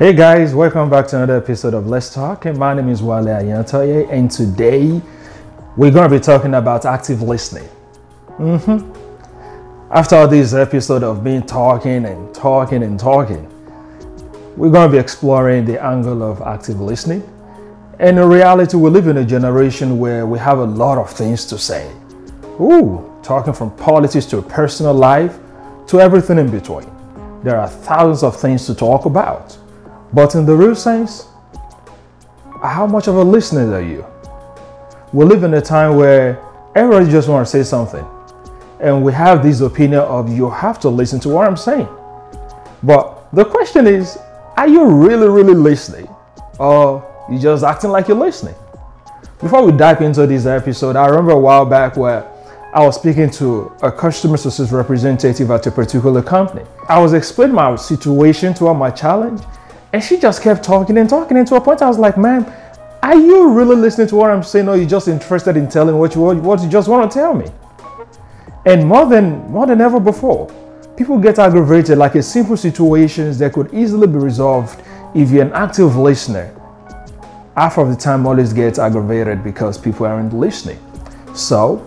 Hey guys, welcome back to another episode of Let's Talk. My name is Wale Ayantoye, and today we're going to be talking about active listening. Mm-hmm. After this episode of being talking and talking and talking, we're going to be exploring the angle of active listening. And in reality, we live in a generation where we have a lot of things to say. Ooh, talking from politics to personal life to everything in between. There are thousands of things to talk about. But in the real sense, how much of a listener are you? We live in a time where everybody just wants to say something. And we have this opinion of you have to listen to what I'm saying. But the question is, are you really, really listening? Or you just acting like you're listening? Before we dive into this episode, I remember a while back where I was speaking to a customer success representative at a particular company. I was explaining my situation to her, my challenge, and she just kept talking and talking. And to a point, I was like, ma'am, are you really listening to what I'm saying, or are you just interested in telling what you what you just want to tell me? And more than more than ever before, people get aggravated like in simple situations that could easily be resolved if you're an active listener. Half of the time always gets aggravated because people aren't listening. So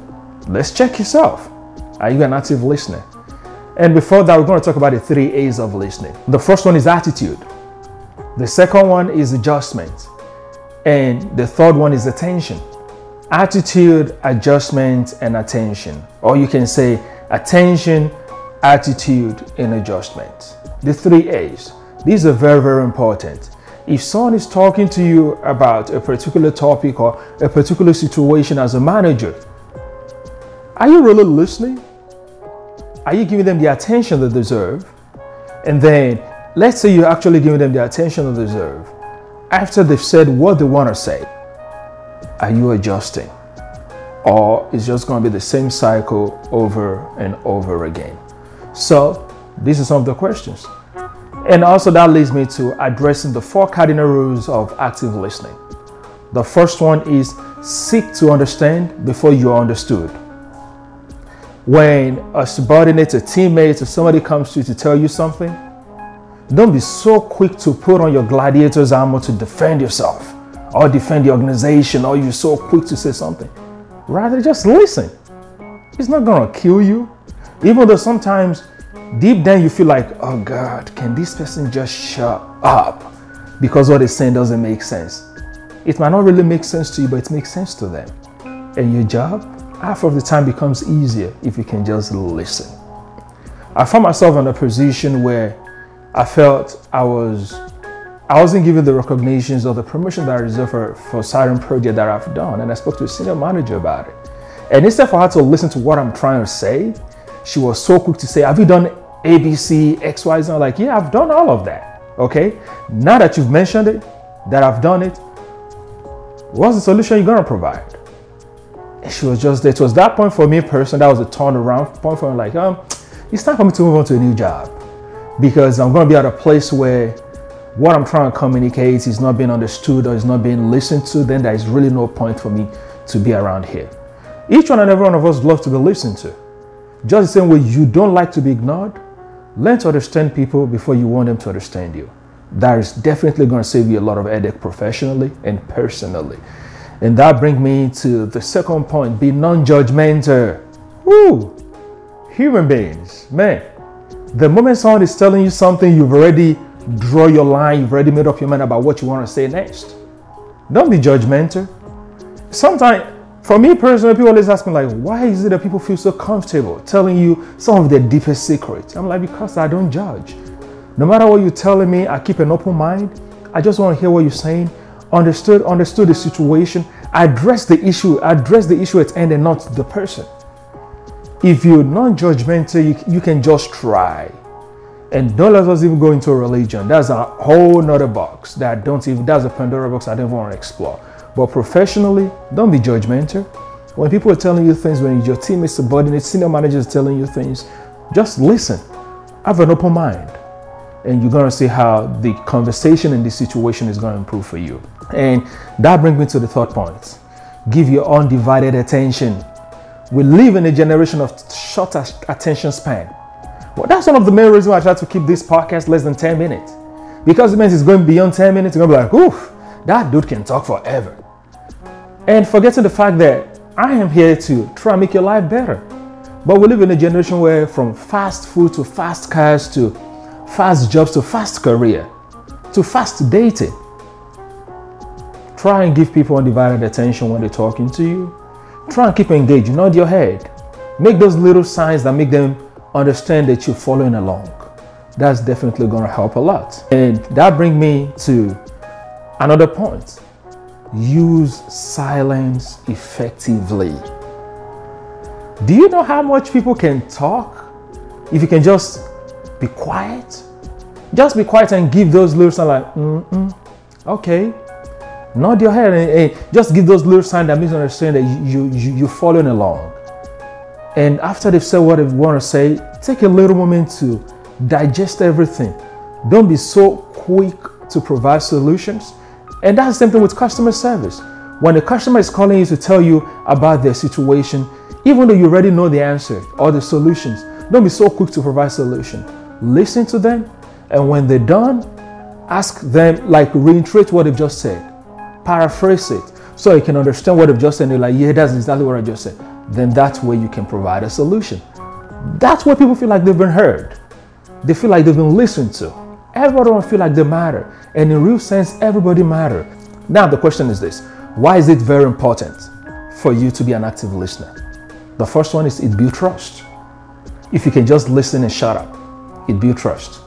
let's check yourself. Are you an active listener? And before that, we're going to talk about the three A's of listening. The first one is attitude. The second one is adjustment. And the third one is attention. Attitude, adjustment, and attention. Or you can say attention, attitude, and adjustment. The three A's. These are very, very important. If someone is talking to you about a particular topic or a particular situation as a manager, are you really listening? Are you giving them the attention they deserve? And then Let's say you're actually giving them the attention they deserve. After they've said what they want to say, are you adjusting? Or is just going to be the same cycle over and over again? So, these are some of the questions. And also, that leads me to addressing the four cardinal rules of active listening. The first one is seek to understand before you are understood. When a subordinate, a teammate, or somebody comes to you to tell you something, don't be so quick to put on your gladiator's armor to defend yourself or defend the organization or you're so quick to say something. Rather, just listen. It's not going to kill you. Even though sometimes deep down you feel like, oh God, can this person just shut up? Because what they're saying doesn't make sense. It might not really make sense to you, but it makes sense to them. And your job, half of the time, becomes easier if you can just listen. I found myself in a position where I felt I was I wasn't given the recognitions or the promotion that I deserve for, for certain project that I've done. And I spoke to a senior manager about it. And instead for her to listen to what I'm trying to say, she was so quick to say, Have you done ABC, XY? I'm like, Yeah, I've done all of that. Okay. Now that you've mentioned it, that I've done it, what's the solution you're gonna provide? And she was just there. It was that point for me personally, that was a turnaround point for me, like, um, it's time for me to move on to a new job because I'm going to be at a place where what I'm trying to communicate is not being understood or is not being listened to, then there is really no point for me to be around here. Each one and every one of us love to be listened to. Just the same way you don't like to be ignored, learn to understand people before you want them to understand you. That is definitely going to save you a lot of headache professionally and personally. And that brings me to the second point be non judgmental. Woo! Human beings, man the moment someone is telling you something, you've already draw your line, you've already made up your mind about what you want to say next. Don't be judgmental. Sometimes, for me personally, people always ask me, like, why is it that people feel so comfortable telling you some of their deepest secrets? I'm like, because I don't judge. No matter what you're telling me, I keep an open mind. I just want to hear what you're saying. Understood, understood the situation. Address the issue, address the issue at end and not the person if you're non-judgmental, you, you can just try. And don't let us even go into religion. That's a whole nother box that don't even that's a Pandora box I don't want to explore. But professionally, don't be judgmental. When people are telling you things, when your team is subordinate, senior managers telling you things, just listen. Have an open mind. And you're gonna see how the conversation in this situation is gonna improve for you. And that brings me to the third point. Give your undivided attention we live in a generation of short attention span. Well, that's one of the main reasons why I try to keep this podcast less than 10 minutes. Because it means it's going beyond 10 minutes, you're gonna be like, oof, that dude can talk forever. And forgetting the fact that I am here to try and make your life better. But we live in a generation where from fast food to fast cars to fast jobs to fast career to fast dating. Try and give people undivided attention when they're talking to you. Try and keep engaged, nod your head. Make those little signs that make them understand that you're following along. That's definitely going to help a lot. And that brings me to another point. Use silence effectively. Do you know how much people can talk if you can just be quiet? Just be quiet and give those little signs like, mm okay. Nod your head and, and, just give those little signs that makes you understand that you, you, you're following along. And after they've said what they want to say, take a little moment to digest everything. Don't be so quick to provide solutions. And that's the same thing with customer service. When the customer is calling you to tell you about their situation, even though you already know the answer or the solutions, don't be so quick to provide solution. Listen to them, and when they're done, ask them, like, reiterate what they've just said, paraphrase it, so you can understand what I've just said. And they're like, yeah, that's exactly what I just said. Then that's where you can provide a solution. That's where people feel like they've been heard. They feel like they've been listened to. Everyone feel like they matter. And in real sense, everybody matter. Now the question is this: Why is it very important for you to be an active listener? The first one is it builds trust. If you can just listen and shut up, it builds trust.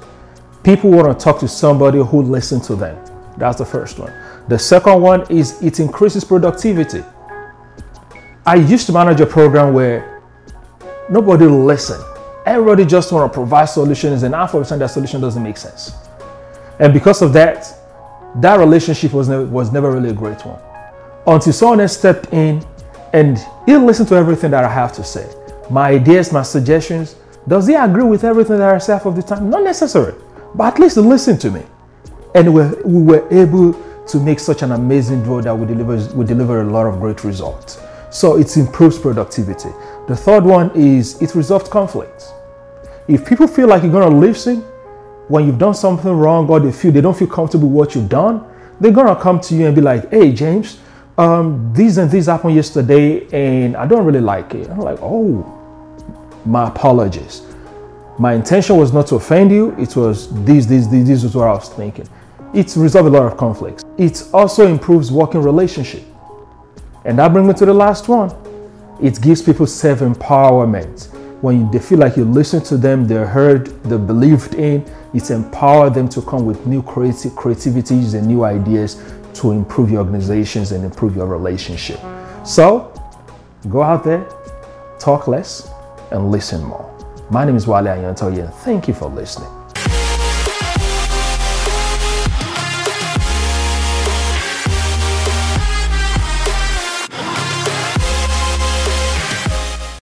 People want to talk to somebody who listens to them. That's the first one. The second one is it increases productivity. I used to manage a program where nobody listened. Everybody just want to provide solutions, and half of the time that solution doesn't make sense. And because of that, that relationship was never, was never really a great one. Until someone stepped in and he listened to everything that I have to say. My ideas, my suggestions. Does he agree with everything that I say half of the time? Not necessary but at least listen to me. And we we were able to make such an amazing draw that we deliver, we deliver a lot of great results. So it improves productivity. The third one is it resolves conflicts. If people feel like you're going to listen when you've done something wrong or they feel they don't feel comfortable with what you've done, they're going to come to you and be like, hey, James, um, these and these happened yesterday and I don't really like it. I'm like, oh, my apologies. My intention was not to offend you. It was this, this, this, this is what I was thinking. It resolves a lot of conflicts. It also improves working relationship. And that brings me to the last one. It gives people self-empowerment. When they feel like you listen to them, they're heard, they're believed in, it empowers them to come with new creative creativities and new ideas to improve your organizations and improve your relationship. So go out there, talk less, and listen more. My name is Wale Ayantoye and thank you for listening.